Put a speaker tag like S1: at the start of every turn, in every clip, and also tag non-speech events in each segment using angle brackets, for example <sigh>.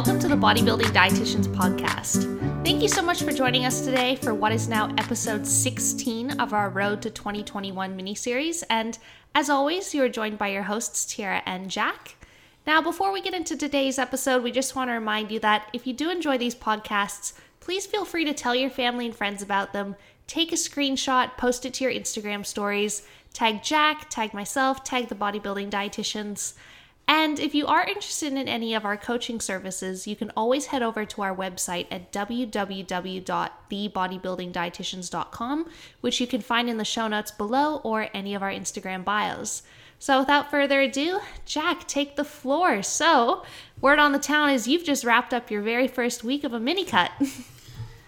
S1: welcome to the Bodybuilding Dietitians Podcast. Thank you so much for joining us today for what is now episode 16 of our Road to 2021 mini series. And as always, you are joined by your hosts, Tyarra and Jack. Now, before we get into today's episode, we just want to remind you that if you do enjoy these podcasts, please feel free to tell your family and friends about them. Take a screenshot, post it to your Instagram stories, tag Jack, tag myself, tag the bodybuilding dietitians. And if you are interested in any of our coaching services, you can always head over to our website at www.thebodybuildingdietitians.com, which you can find in the show notes below or any of our Instagram bios. So, without further ado, Jack, take the floor. So, word on the town is you've just wrapped up your very first week of a mini cut. <laughs>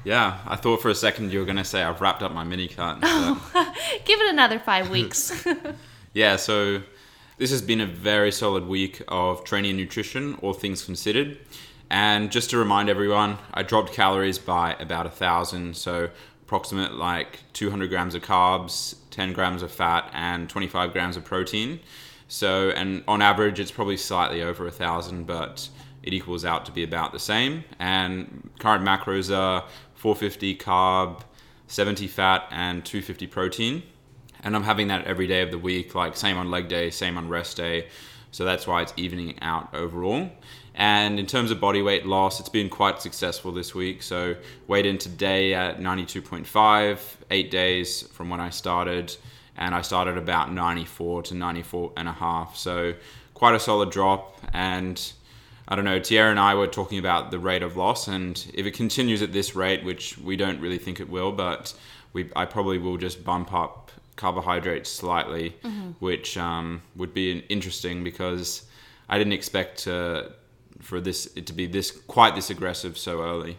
S2: Yeah, I thought for a second you were going to say I've wrapped up my mini cut. <laughs>
S1: Oh, give it another five weeks. <laughs>
S2: yeah, so this has been a very solid week of training and nutrition, all things considered. And just to remind everyone, I dropped calories by about a thousand, so approximate like 200 grams of carbs, 10 grams of fat, and 25 grams of protein. So, and on average, it's probably slightly over a thousand, but it equals out to be about the same. And current macros are 450 carb, 70 fat, and 250 protein and I'm having that every day of the week, like same on leg day, same on rest day. So that's why it's evening out overall. And in terms of body weight loss, it's been quite successful this week. So weighed in today at 92.5, eight days from when I started, and I started about 94 to 94 and a half. So quite a solid drop. And I don't know, Tyarra and I were talking about the rate of loss, and if it continues at this rate, which we don't really think it will, but we I probably will just bump up carbohydrates slightly, mm-hmm. which um, would be interesting because I didn't expect uh, for this it to be this quite this aggressive so early.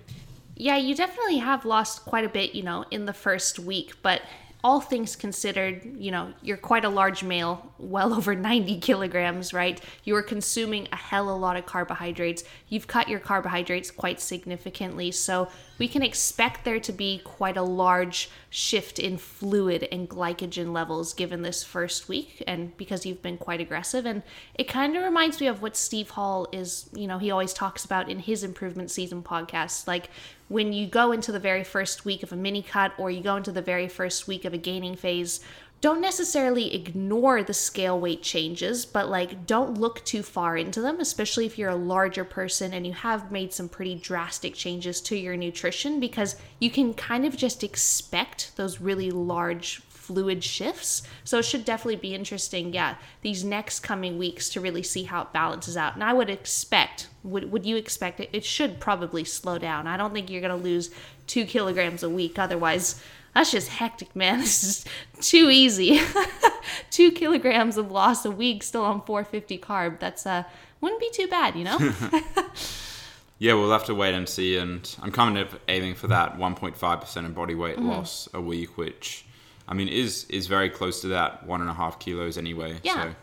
S1: Yeah, you definitely have lost quite a bit, you know, in the first week, but all things considered, you know, you're quite a large male, well <laughs> over 90 kilograms, right? You are consuming a hell of a lot of carbohydrates. You've cut your carbohydrates quite significantly. So we can expect there to be quite a large shift in fluid and glycogen levels given this first week and because you've been quite aggressive. And it kind of reminds me of what Steve Hall is, you know, he always talks about in his improvement season podcast. Like when you go into the very first week of a mini cut or you go into the very first week of a gaining phase, don't necessarily ignore the scale weight changes, but like don't look too far into them, especially if you're a larger person and you have made some pretty drastic changes to your nutrition because you can kind of just expect those really large fluid shifts. So it should definitely be interesting, yeah, these next coming weeks to really see how it balances out. And I would expect, would, would you expect it? It should probably slow down. I don't think you're going to lose two kilograms a week. Otherwise, that's just hectic, man. <laughs> This is too easy. <laughs> two kilograms of loss a week still on 450 carb. That's, uh, wouldn't be too bad, you know? <laughs>
S2: yeah, we'll have to wait and see. And I'm kind of aiming for that 1.5% of body weight mm-hmm. loss a week, which I mean, is is very close to that one and a half kilos anyway.
S1: Yeah.
S2: So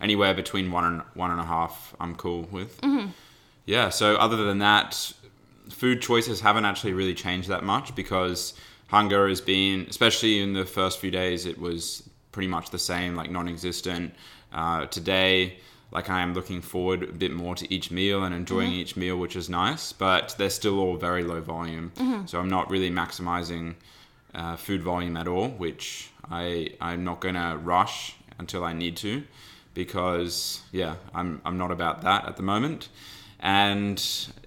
S2: anywhere between one and one and a half, I'm cool with. Mm-hmm. Yeah. So other than that, food choices haven't actually really changed that much because hunger has been, especially in the first few days, it was pretty much the same, like non-existent. Uh, today, like I am looking forward a bit more to each meal and enjoying mm-hmm. each meal, which is nice. But they're still all very low volume, mm-hmm. so I'm not really maximizing uh, food volume at all, which I I'm not gonna rush until I need to, because yeah, I'm I'm not about that at the moment. And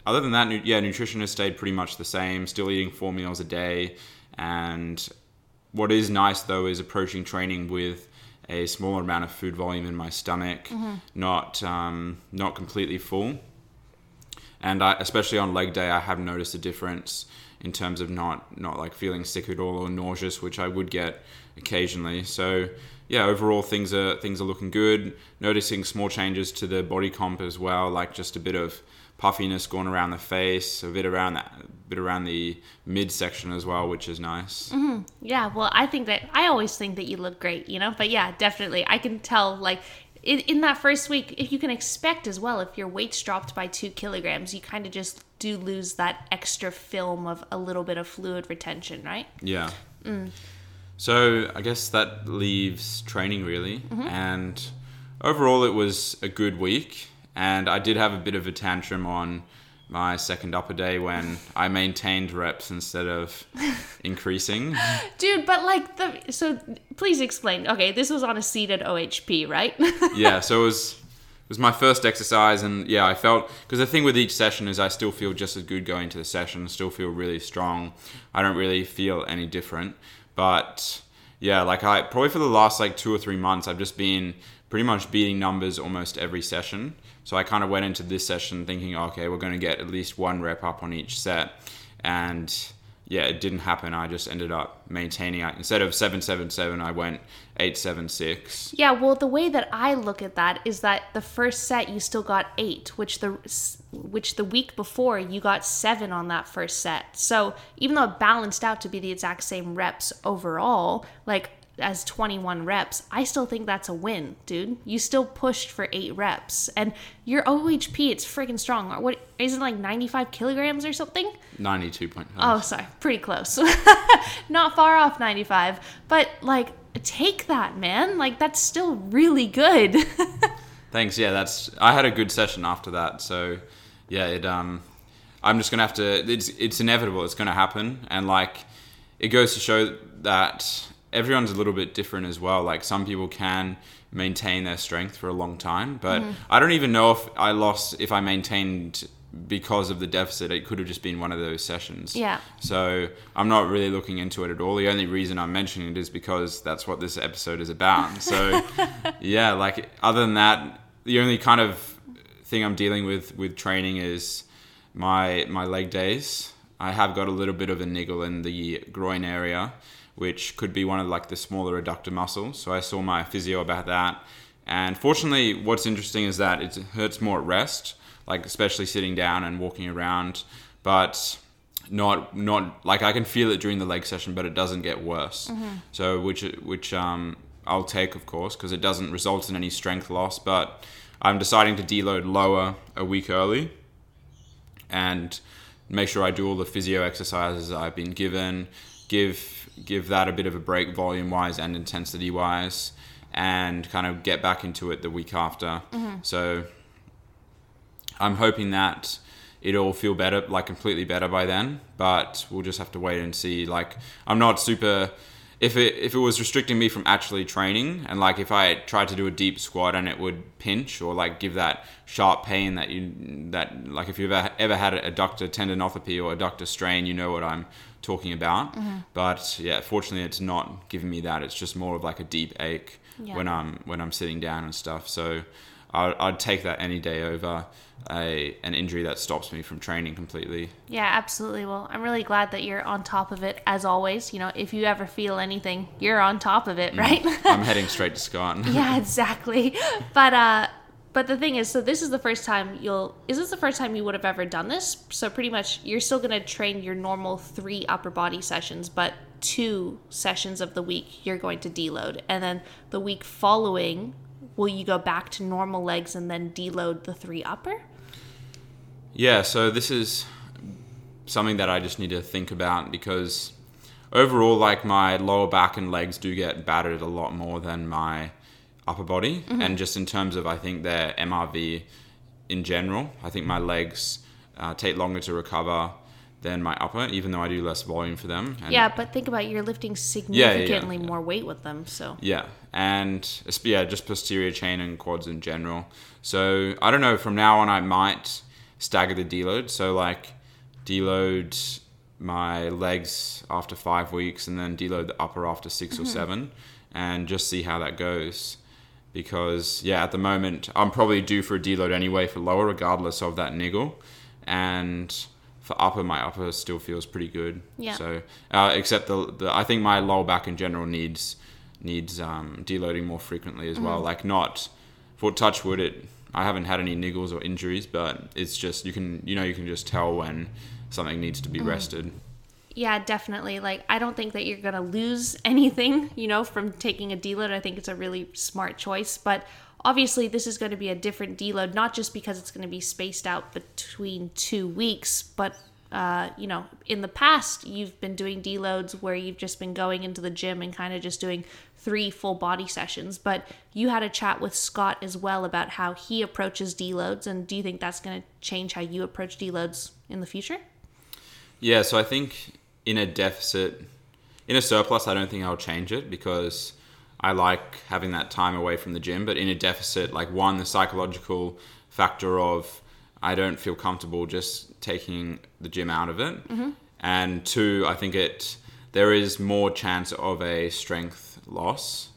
S2: other than that, yeah, nutrition has stayed pretty much the same. Still eating four meals a day, and what is nice though is approaching training with a smaller amount of food volume in my stomach, mm-hmm. not um, not completely full. And I, especially on leg day, I have noticed a difference in terms of not not like feeling sick at all or nauseous, which I would get occasionally. So yeah, overall things are things are looking good. Noticing small changes to the body comp as well, like just a bit of puffiness going around the face, a bit around that, a bit around the midsection as well, which is nice.
S1: Mm-hmm. Yeah, well, I think that I always think that you look great, you know. But yeah, definitely, I can tell like in, in that first week, if you can expect as well, if your weight's dropped by two kilograms, you kind of just do lose that extra film of a little bit of fluid retention, right?
S2: Yeah. Mm. So I guess that leaves training really. Mm-hmm. And overall, it was a good week. And I did have a bit of a tantrum on my second upper day when I maintained reps instead of <laughs> increasing.
S1: Dude, but like the so please explain. Okay, this was on a seated OHP, right? <laughs>
S2: yeah, so it was it was my first exercise, and yeah, I felt because the thing with each session is I still feel just as good going to the session, still feel really strong. I don't really feel any different, but yeah, like I probably for the last like two or three months, I've just been pretty much beating numbers almost every session. So I kind of went into this session thinking, okay, we're going to get at least one rep up on each set, and yeah, it didn't happen. I just ended up maintaining. Instead of seven seven seven, I went eight seven six.
S1: Yeah, well, the way that I look at that is that the first set you still got eight, which the which the week before you got seven on that first set. So even though it balanced out to be the exact same reps overall, like as 21 reps, I still think that's a win, dude. You still pushed for eight reps, and your OHP, it's freaking strong. What is it like 95 kilograms or something?
S2: 92.5.
S1: Oh, sorry, pretty close. <laughs> Not far off 95, but like take that, man. Like that's still really good. <laughs>
S2: Thanks. Yeah, that's. I had a good session after that, so yeah, it um, I'm just gonna have to. It's it's inevitable. It's gonna happen, and like, it goes to show that everyone's a little bit different as well. Like some people can maintain their strength for a long time, but mm-hmm. I don't even know if I lost if I maintained because of the deficit. It could have just been one of those sessions.
S1: Yeah.
S2: So I'm not really looking into it at all. The only reason I'm mentioning it is because that's what this episode is about. <laughs> So yeah, like other than that, the only kind of thing I'm dealing with with training is my my leg days. I have got a little bit of a niggle in the groin area which could be one of like the smaller adductor muscles. So I saw my physio about that. And fortunately, what's interesting is that it hurts more at rest, like especially sitting down and walking around, but not not like I can feel it during the leg session, but it doesn't get worse. Mm-hmm. So which which um, I'll take of course because it doesn't result in any strength loss. But I'm deciding to deload lower a week early, and make sure I do all the physio exercises I've been given. Give give that a bit of a break volume wise and intensity wise and kind of get back into it the week after. Mm-hmm. So I'm hoping that it'll feel better, like completely better by then, but we'll just have to wait and see. Like, I'm not super. If it if it was restricting me from actually training, and like if I tried to do a deep squat and it would pinch or like give that sharp pain that you that like if you've ever, ever had a adductor tendinopathy or adductor strain, you know what I'm talking about. Mm-hmm. But yeah, fortunately, it's not giving me that. It's just more of like a deep ache yeah. when I'm when I'm sitting down and stuff. So I'd, I'd take that any day over a an injury that stops me from training completely.
S1: Yeah, absolutely. Well, I'm really glad that you're on top of it as always. You know, if you ever feel anything, you're on top of it, mm. right?
S2: I'm <laughs> heading straight to Scott.
S1: yeah, <laughs> exactly. But uh but the thing is, so this is the first time you'll. Is this the first time you would have ever done this? So pretty much, you're still gonna train your normal three upper body sessions, but two sessions of the week you're going to deload, and then the week following, will you go back to normal legs and then deload the three upper?
S2: Yeah. So this is something that I just need to think about because overall, like my lower back and legs do get battered a lot more than my upper body, mm-hmm. and just in terms of I think their MRV in general, I think my legs uh, take longer to recover than my upper, even though I do less volume for them.
S1: And yeah, but think about it, you're lifting significantly yeah, yeah, yeah. more weight with them, so
S2: yeah, and yeah, just posterior chain and quads in general. So I don't know. From now on, I might stagger the deload. So like deload my legs after five weeks, and then deload the upper after 6 mm-hmm. or seven, and just see how that goes because yeah, at the moment I'm probably due for a deload anyway for lower, regardless of that niggle, and for upper, my upper still feels pretty good.
S1: Yeah.
S2: So uh, except the, the I think my lower back in general needs needs um, deloading more frequently as mm-hmm. well. Like not for touch wood, it I haven't had any niggles or injuries, but it's just you can you know you can just tell when something needs to be mm-hmm. rested
S1: yeah, definitely. Like, I don't think that you're going to lose <laughs> anything, you know, from taking a deload. I think it's a really smart choice. But obviously, this is going to be a different deload, not just because it's going to be spaced out between two weeks, but uh, you know, in the past, you've been doing deloads where you've just been going into the gym and kind of just doing three full body sessions. But you had a chat with Scott as well about how he approaches deloads. And do you think that's going to change how you approach deloads in the future?
S2: Yeah, so I think in a deficit, in a surplus, I don't think I'll change it because I like having that time away from the gym. But in a deficit, like one, the psychological factor of I don't feel comfortable just taking the gym out of it. Mm-hmm. And two, I think it there is more chance of a strength loss.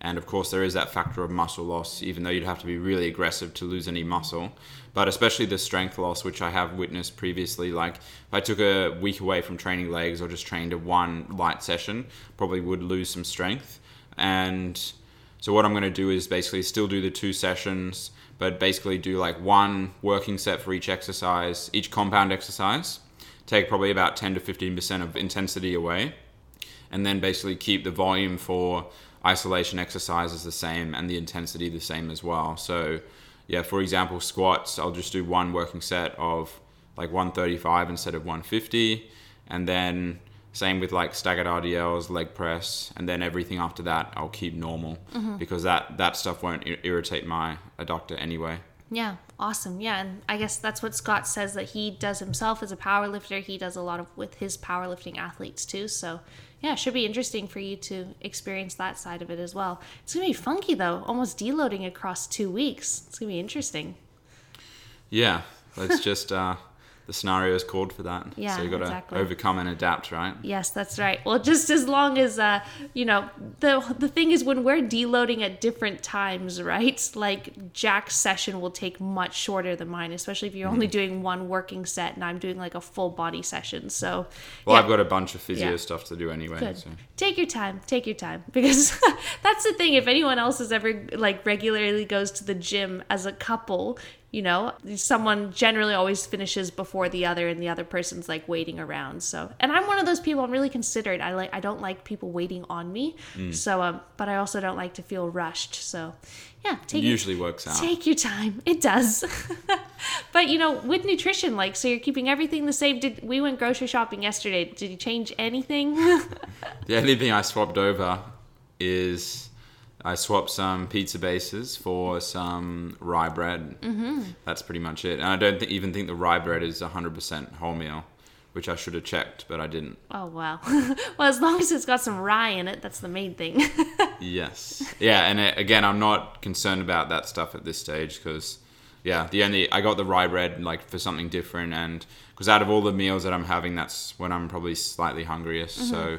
S2: And of course, there is that factor of muscle loss, even though you'd have to be really aggressive to lose any muscle. But especially the strength loss, which I have witnessed previously. Like, if I took a week away from training legs or just trained a one light session, probably would lose some strength. And so, what I'm going to do is basically still do the two sessions, but basically do like one working set for each exercise, each compound exercise, take probably about 10 to 15% of intensity away, and then basically keep the volume for isolation exercises the same and the intensity the same as well. So, yeah, for example, squats, I'll just do one working set of like 135 instead of 150, and then same with like staggered RDLs, leg press, and then everything after that I'll keep normal mm-hmm. because that that stuff won't irritate my adductor anyway.
S1: Yeah, awesome. Yeah, and I guess that's what Scott says that he does himself as a power lifter. He does a lot of with his powerlifting athletes too. So yeah, it should be interesting for you to experience that side of it as well. It's gonna be funky though, almost deloading across two weeks. It's gonna be interesting.
S2: Yeah, let's just uh, the scenario is called for that.
S1: Yeah,
S2: so you got to exactly. overcome and adapt, right?
S1: Yes, that's right. Well, just as long as uh, you know, the the thing is when we're deloading at different times, right? Like Jack's session will take much shorter than mine, especially if you're only mm-hmm. doing one working set and I'm doing like a full body session. So,
S2: well, yeah. I've got a bunch of physio yeah. stuff to do anyway. So.
S1: Take your time. Take your time <laughs> because that's the thing. If anyone else has ever like regularly goes to the gym as a couple, you know someone generally always finishes before the other and the other person's like waiting around so. And i'm one of those people i'm really considerate i like i don't like people waiting on me mm. so um but i also don't like to feel rushed so yeah
S2: take usually your, works out.
S1: take your time it does. <laughs> But you know with nutrition like so you're keeping everything the same did we went grocery shopping yesterday did you change anything? <laughs>
S2: The only thing i swapped over is I swapped some pizza bases for some rye bread. Mm-hmm. That's pretty much it. And I don't th- even think the rye bread is 100% wholemeal, which I should have checked, but I didn't.
S1: Oh, wow. <laughs> well, as long as it's got some rye in it, that's the main thing. <laughs>
S2: yes. Yeah, and it, again, I'm not concerned about that stuff at this stage because, yeah, the only I got the rye bread like for something different, and because out of all the meals that I'm having, that's when I'm probably slightly hungriest. Mm-hmm. So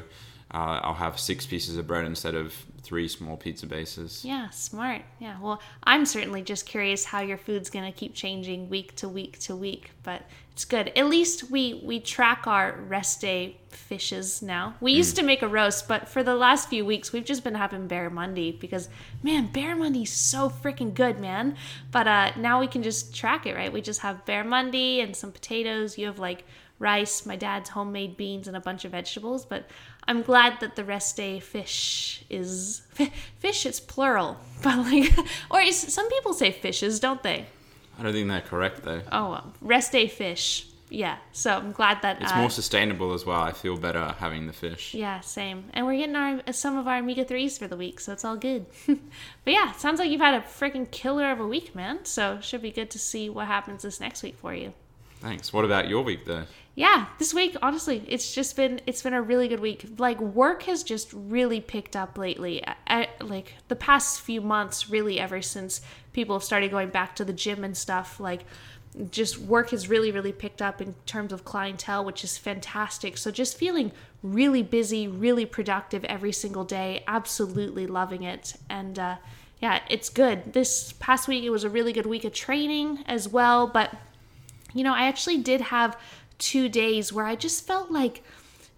S2: uh, I'll have six pieces of bread instead of three small pizza bases.
S1: Yeah, smart. Yeah. Well, I'm certainly just curious how your food's going to keep changing week to week to week, but it's good. At least we we track our rest day fishes now. We used mm. to make a roast, but for the last few weeks we've just been having barramundi because man, barramundi's so freaking good, man. But uh now we can just track it, right? We just have barramundi and some potatoes. You have like rice, my dad's homemade beans, and a bunch of vegetables. But I'm glad that the rest day fish is fish. It's plural, <laughs> but like, or is, some people say fishes, don't they?
S2: I don't think they're correct though.
S1: Oh, well, rest day fish. Yeah, so I'm glad that
S2: it's uh, more sustainable as well. I feel better having the fish.
S1: Yeah, same. And we're getting our some of our omega threes for the week, so it's all good. <laughs> but yeah, sounds like you've had a freaking killer of a week, man. So should be good to see what happens this next week for you.
S2: Thanks. What about your week though?
S1: Yeah, this week honestly, it's just been it's been a really good week. Like work has just really picked up lately. I, like the past few months, really ever since people have started going back to the gym and stuff, like just work has really really picked up in terms of clientele, which is fantastic. So just feeling really busy, really productive every single day, absolutely loving it. And uh yeah, it's good. This past week it was a really good week of training as well, but you know, I actually did have two days where I just felt like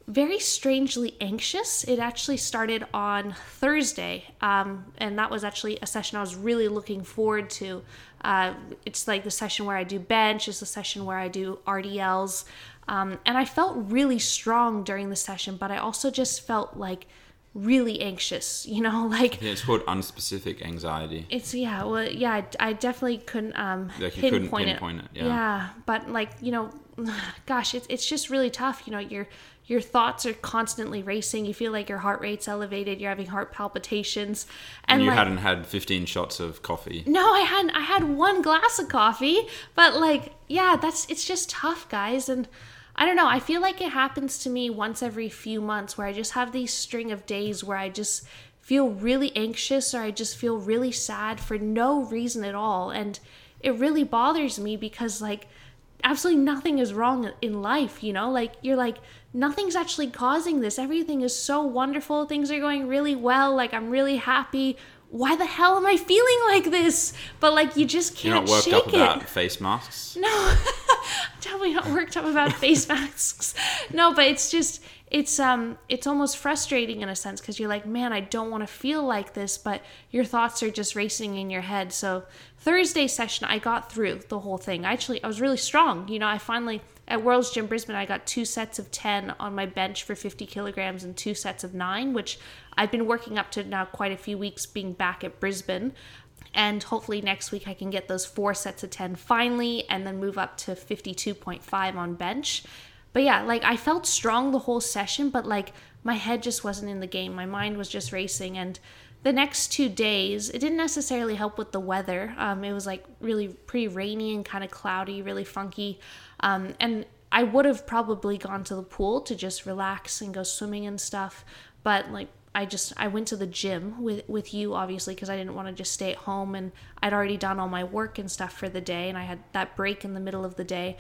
S1: very strangely anxious. It actually started on Thursday, um, and that was actually a session I was really looking forward to. Uh, it's like the session where I do bench, it's the session where I do RDLs, um, and I felt really strong during the session, but I also just felt like really anxious <laughs> you know like
S2: yeah it's called unspecific anxiety
S1: it's yeah well yeah i, I definitely couldn't um
S2: like pinpoint, couldn't pinpoint it, it
S1: yeah. yeah but like you know <sighs> gosh, it's it's just really tough. You know, your your thoughts are constantly racing. You feel like your heart rate's elevated. You're having heart palpitations,
S2: And,
S1: and
S2: you
S1: like,
S2: hadn't had 15 shots of coffee.
S1: no, I hadn't. I had one glass of coffee, but like, yeah, that's it's just tough, guys. And I don't know. I feel like it happens to me once every few months where I just have these string of days where I just feel really anxious or I just feel really sad for no reason at all. And it really bothers me because like absolutely nothing is wrong in life, you know? Like you're like nothing's actually causing this. Everything is so wonderful. Things are going really well. Like I'm really happy. Why the hell am I feeling like this? But like you just can't
S2: You're
S1: can't
S2: worked
S1: shake
S2: up
S1: it.
S2: about face masks.
S1: No, <laughs> I'm definitely not worked up about face <laughs> masks. No, but it's just it's um it's almost frustrating in a sense because you're like, man, I don't want to feel like this, but your thoughts are just racing in your head. So Thursday session, I got through the whole thing. Actually, I was really strong. You know, I finally at World's Gym Brisbane, I got two sets of ten on my bench for 50 kilograms and two sets of nine, which I've been working up to now quite a few weeks being back at Brisbane and hopefully next week I can get those four sets of 10 finally and then move up to 52.5 on bench. But yeah, like I felt strong the whole session, but like my head just wasn't in the game. My mind was just racing. And the next two days, it didn't necessarily help with the weather. Um, it was like really pretty rainy and kind of cloudy, really funky. Um, and I would have probably gone to the pool to just relax and go swimming and stuff. But like I just I went to the gym with with you obviously because I didn't want to just stay at home and I'd already done all my work and stuff for the day and I had that break in the middle of the day.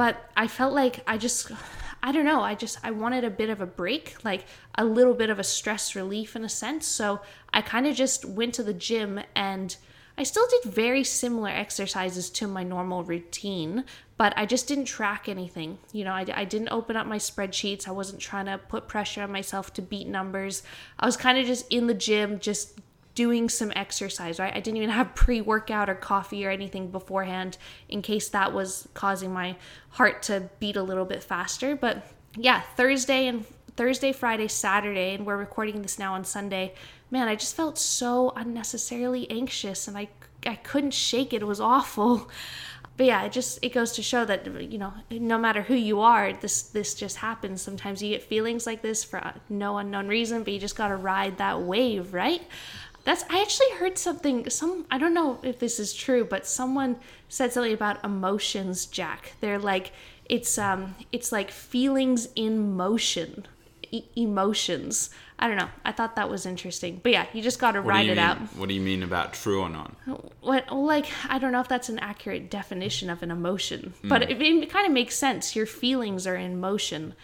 S1: But I felt like I just <sighs> I don't know, I just I wanted a bit of a break, like a little bit of a stress relief in a sense. So I kind of just went to the gym and I still did very similar exercises to my normal routine, but I just didn't track anything. You know, I, I didn't open up my spreadsheets. I wasn't trying to put pressure on myself to beat numbers. I was kind of just in the gym, just doing some exercise, right? I didn't even have <laughs> pre workout or coffee or anything beforehand in case that was causing my heart to beat a little bit faster. But yeah, Thursday and Thursday, Friday, Saturday, and we're recording this now on Sunday. Man, I just felt so unnecessarily anxious and I I couldn't shake it. It was awful. <laughs> But yeah, it just it goes to show that you know, no matter who you are, this this just happens. Sometimes you get feelings like this for no unknown reason, but you just got to ride that wave, right? That's I actually heard something some I don't know if this is true, but someone said something about emotions, Jack. They're like it's um it's like feelings in motion. E- emotions. I don't know. I thought that was interesting. But yeah, you just got to ride it
S2: mean?
S1: out.
S2: What do you mean about true or not?
S1: What well, like I don't know if that's an accurate definition of an emotion, but it, it kind of makes sense. Your feelings are in motion.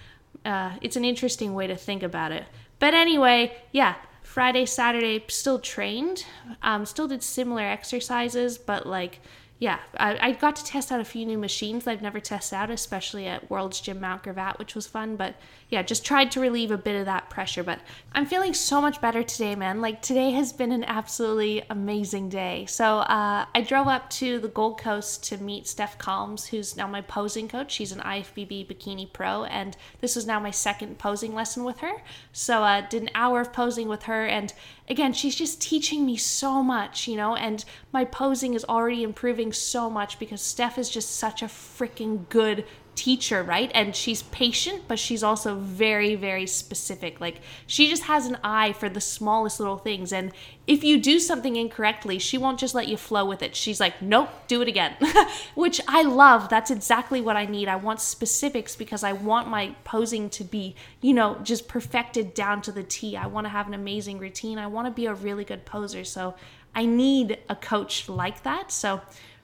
S1: Uh, it's an interesting way to think about it. But anyway, yeah, Friday, Saturday, still trained. Um, still did similar exercises, but like yeah, I, I got to test out a few new machines that I've never tested out, especially at World's Gym Mount Gravatt, which was fun. But yeah, just tried to relieve a bit of that pressure. But I'm feeling so much better today, man. Like today has been an absolutely amazing day. So uh, I drove up to the Gold Coast to meet Steph Calms, who's now my posing coach. She's an IFBB bikini pro, and this was now my second posing lesson with her. So uh, did an hour of posing with her, and again, she's just teaching me so much, you know, and my posing is already improving so much because Steph is just such a freaking good teacher, right? And she's patient, but she's also very, very specific. Like, she just has an eye for the smallest little things. And if you do something incorrectly, she won't just let you flow with it. She's like, nope, do it again, <laughs> which I love. That's exactly what I need. I want specifics because I want my posing to be, you know, just perfected down to the T. I want to have an amazing routine. I want to be a really good poser. So I need a coach like that. So,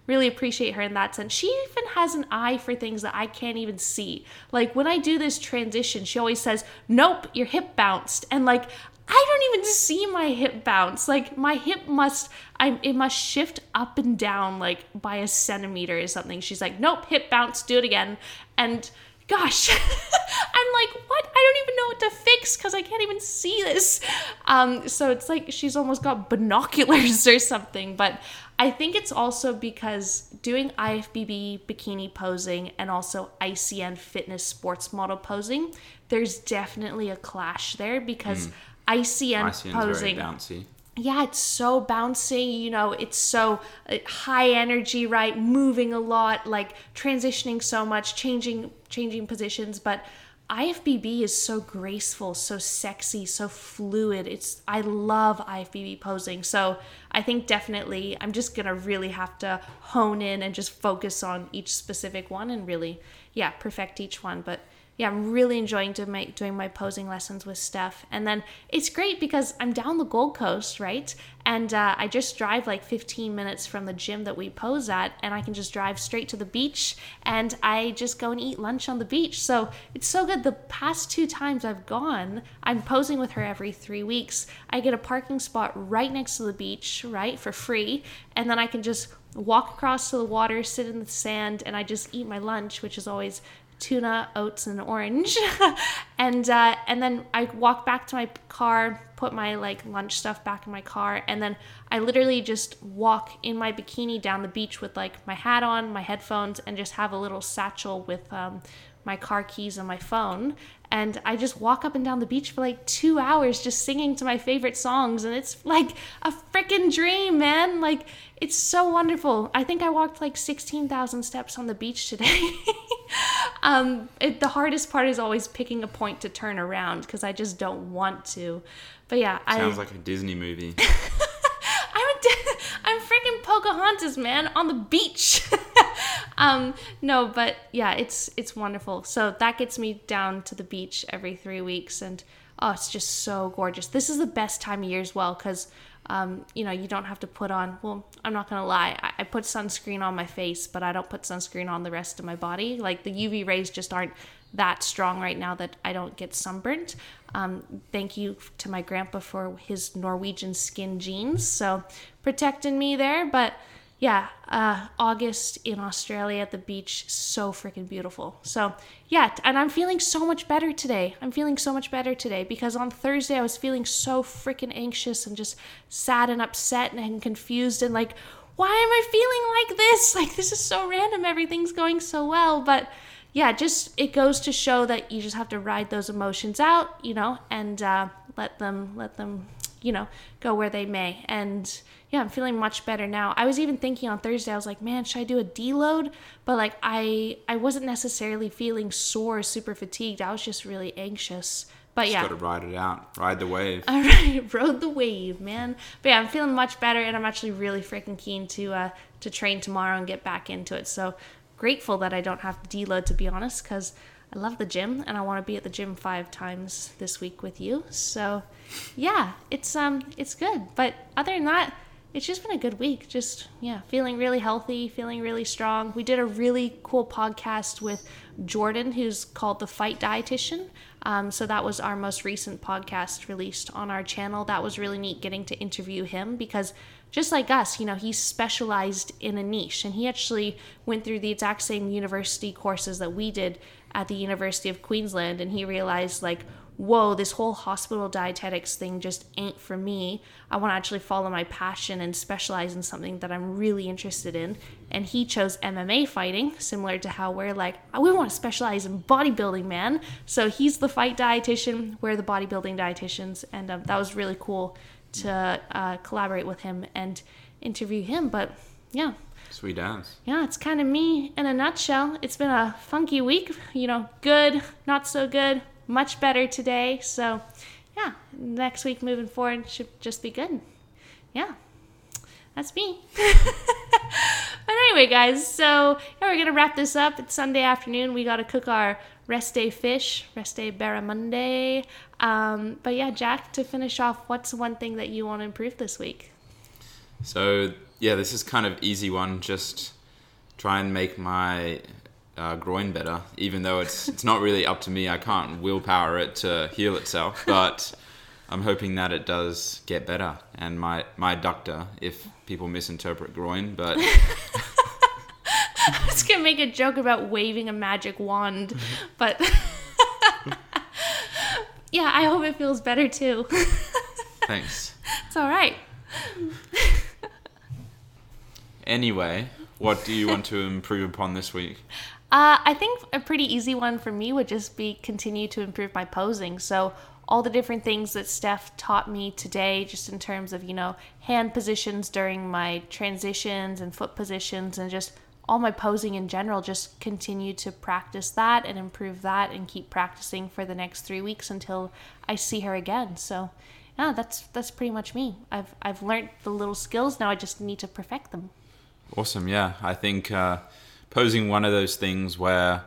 S1: really appreciate her in that sense. She even has an eye for things that I can't even see. Like when I do this transition, she always says, Nope, your hip bounced. And like, I don't even see my hip bounce. Like my hip must I it must shift up and down like by a centimeter or something. She's like, Nope, hip bounce, do it again. And gosh, <laughs> I'm like, what? I don't even know what to fix because I can't even see this. Um, so it's like she's almost got binoculars <laughs> or something. But I think it's also because doing IFBB bikini posing and also ICN fitness sports model posing, there's definitely a clash there because ICN
S2: ICN's
S1: posing
S2: very bouncy.
S1: yeah, it's so bouncy, you know, it's so uh, high energy, right? Moving a lot, like transitioning so much, changing changing positions, but IFBB is so graceful, so sexy, so fluid. It's I love IFBB posing. So, I think definitely I'm just going to really have to hone in and just focus on each specific one and really yeah, perfect each one, but yeah, I'm really enjoying to make, doing my posing lessons with Steph. And then it's great because I'm down the Gold Coast, right? And uh, I just drive like 15 minutes from the gym that we pose at, and I can just drive straight to the beach and I just go and eat lunch on the beach. So it's so good. The past two times I've gone, I'm posing with her every three weeks. I get a parking spot right next to the beach, right, for free. And then I can just walk across to the water, sit in the sand, and I just eat my lunch, which is always tuna, oats, and orange. <laughs> and uh, and then I walk back to my car, put my like lunch stuff back in my car, and then I literally just walk in my bikini down the beach with like my hat on, my headphones, and just have a little satchel with um, my car keys and my phone. And I just walk up and down the beach for like two hours just singing to my favorite songs. And it's like a freaking dream, man. Like, it's so wonderful. I think I walked like 16,000 steps on the beach today. <laughs> um, it, the hardest part is always picking a point to turn around because I just don't want to. But yeah,
S2: sounds
S1: I,
S2: like a Disney movie. <laughs> <laughs>
S1: I'm freaking Pocahontas, man, on the beach. <laughs> um, no, but yeah, it's it's wonderful. So that gets me down to the beach every three weeks, and oh, it's just so gorgeous. This is the best time of year as well because. Um, you know, you don't have to put on. Well, I'm not gonna lie. I, I put sunscreen on my face, but I don't put sunscreen on the rest of my body. Like the UV rays just aren't that strong right now that I don't get sunburnt. Um, thank you to my grandpa for his Norwegian skin jeans. so protecting me there. But yeah, uh, August in Australia at the beach, so freaking beautiful. So, yeah, and I'm feeling so much better today. I'm feeling so much better today because on Thursday I was feeling so freaking anxious and just sad and upset and confused and like, why am I feeling like this? <laughs> Like, this is so random. Everything's going so well. But yeah, just it goes to show that you just have to ride those emotions out, you know, and uh, let them, let them, you know, go where they may. And yeah, I'm feeling much better now. I was even thinking on Thursday, I was like, man, should I do a deload? But like, I I wasn't necessarily feeling sore, super fatigued. I was just really anxious. But yeah,
S2: got to ride it out, ride the wave.
S1: all <laughs> right, rode the wave, man. But yeah, I'm feeling much better, and I'm actually really freaking keen to uh, to train tomorrow and get back into it. So grateful that I don't have to deload, to be honest, because I love the gym and I want to be at the gym five times this week with you. So yeah, it's um it's good. But other than that, it's just been a good week. Just yeah, feeling really healthy, feeling really strong. We did a really cool podcast with Jordan, who's called the Fight Dietitian. Um, so that was our most recent podcast released on our channel. That was really neat getting to interview him because just like us, you know, he specialized in a niche and he actually went through the exact same university courses that we did at the University of Queensland and he realized like whoa, this whole hospital dietetics thing just ain't for me. I want to actually follow my passion and specialize in something that I'm really interested in. And he chose MMA fighting, similar to how we're like, we want to specialize in bodybuilding, man. So he's the fight dietitian, we're the bodybuilding dietitians. And um, that was really cool to uh, collaborate with him and interview him. But yeah.
S2: Sweet ass.
S1: Yeah, it's kind of me in a nutshell. It's been a funky week, you know, good, not so good, much better today. So, yeah, next week moving forward should just be good. Yeah, that's me. <laughs> but anyway, guys, so yeah, we're gonna wrap this up. It's Sunday afternoon. We gotta cook our rest day fish, rest day barramundi. Um, but yeah, Jack, to finish off, what's one thing that you want to improve this week?
S2: So yeah, this is kind of easy one. Just try and make my uh, groin better, even though it's it's not really up to me. I can't willpower it to heal itself, but I'm hoping that it does get better. And my my adductor, if people misinterpret groin, but <laughs>
S1: I was gonna make a joke about waving a magic wand, <laughs> but <laughs> yeah, I hope it feels better too.
S2: thanks.
S1: it's all right.
S2: Anyway, what do you want to improve upon this week?
S1: Uh, I think a pretty easy one for me would just be continue to improve my posing. So all the different things that Steph taught me today, just in terms of, you know, hand positions during my transitions and foot positions and just all my posing in general, just continue to practice that and improve that and keep practicing for the next three weeks until I see her again. So, yeah, that's that's pretty much me. I've I've learned the little skills now. I just need to perfect them.
S2: Awesome. Yeah, I think uh, posing one of those things where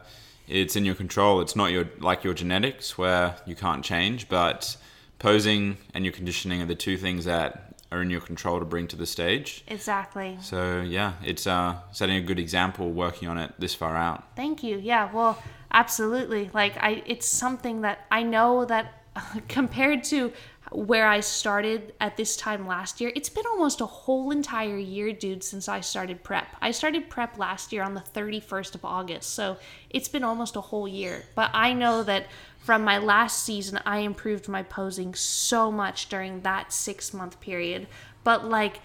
S2: it's in your control. It's not your like your genetics where you can't change, but posing and your conditioning are the two things that are in your control to bring to the stage.
S1: Exactly.
S2: So yeah, it's uh, setting a good example, working on it this far out.
S1: Thank you. Yeah. Well, absolutely. Like I, it's something that I know that <laughs> compared to where I started at this time last year, it's been almost a whole entire year, dude, since I started prep. I started prep last year on the 31st of August, so it's been almost a whole year. But I know that from my last season, I improved my posing so much during that six month period. But like,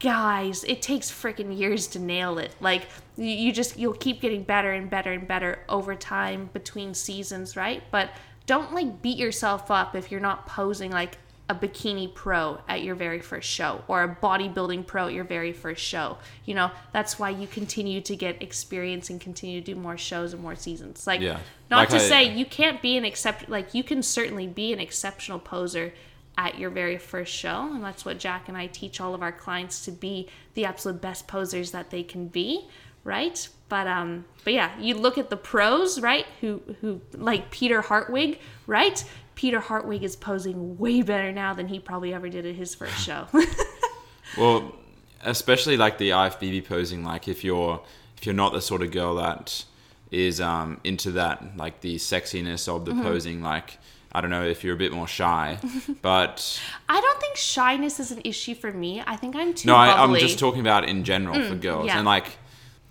S1: guys, it takes freaking years to nail it. Like, you just, you'll keep getting better and better and better over time between seasons, right? But don't like beat yourself up if you're not posing like a bikini pro at your very first show or a bodybuilding pro at your very first show. You know, that's why you continue to get experience and continue to do more shows and more seasons. Like,
S2: Yeah.
S1: not
S2: Like
S1: to
S2: I-
S1: say you can't be an except like you can certainly be an exceptional poser at your very first show and that's what Jack and I teach all of our clients to be the absolute best posers that they can be right but um but yeah you look at the pros right who who like Peter Hartwig right Peter Hartwig is posing way better now than he probably ever did at his first show <laughs>
S2: Well, especially like the IFBB posing, like if you're if you're not the sort of girl that is um, into that, like the sexiness of
S1: Mm-hmm.
S2: the posing, like I don't know if you're a bit more shy, <laughs> but
S1: I don't think shyness is an issue for me I think I'm too
S2: no, I, I'm just talking about in general for girls,
S1: Mm, yeah.
S2: and like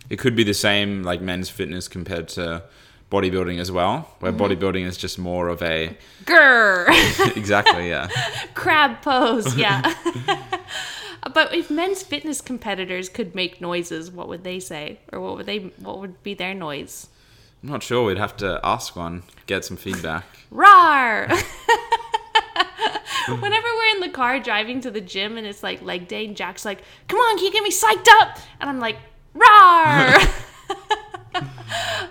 S2: it could be the same like men's fitness compared to bodybuilding as well, where
S1: Mm-hmm.
S2: bodybuilding is just more of a
S1: Grr. <laughs>
S2: exactly yeah. <laughs>
S1: crab pose <laughs> yeah but if men's fitness competitors could make noises what would they say or what would they what would be their noise
S2: I'm not sure. We'd have to ask one, get some feedback.
S1: rar whenever we're in the car driving to the gym and it's like leg day and jack's like come on can you get me psyched up and i'm like rar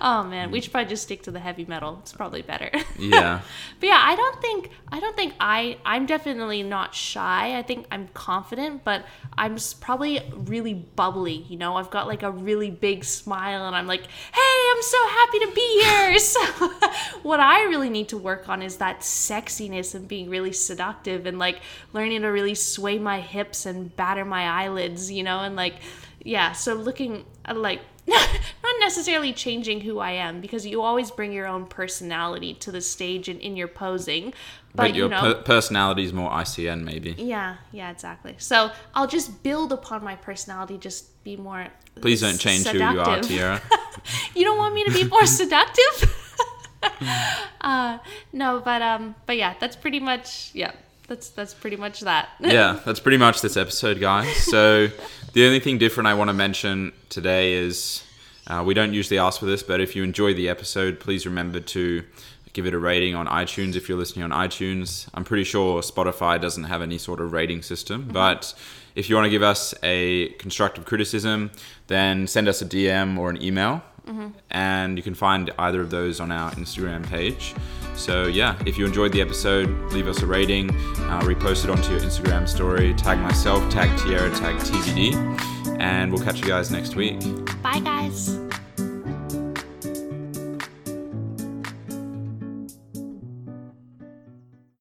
S1: <laughs> oh man we should probably just stick to the heavy metal it's probably better <laughs>
S2: Yeah.
S1: But yeah, I don't think I don't think I I'm definitely not shy. I think I'm confident, but I'm probably really bubbly. You know, I've got like a really big smile, and I'm like, "Hey, I'm so happy to be here." <laughs> So, what I really need to work on is that sexiness and being really seductive, and like learning to really sway my hips and batter my eyelids. You know, and like yeah. So looking uh, like <laughs> not necessarily changing who I am because you always bring your own personality to the stage and in your posing. But,
S2: But, your
S1: you know,
S2: per- personality is more ICN maybe.
S1: yeah, yeah, exactly. So I'll just build upon my personality, just be more.
S2: Please don't change who you are. Tyarra. <laughs>
S1: you don't want me to be more <laughs> seductive? uh, no, but um, but yeah, that's pretty much yeah. That's that's pretty much that. <laughs>
S2: yeah, that's pretty much this episode, guys. So <laughs> the only thing different I want to mention today is uh, we don't usually ask for this, but if you enjoy the episode, please remember to give it a rating on iTunes if you're listening on iTunes. I'm pretty sure Spotify doesn't have any sort of rating system, but if you want to give us a constructive criticism, then send us a DM or an email. And you can find either of those on our Instagram page. So, yeah, if you enjoyed the episode, leave us a rating, uh, repost it onto your Instagram story, tag myself, tag Tyarra, tag TBD, and we'll catch you guys next week.
S1: Bye, guys.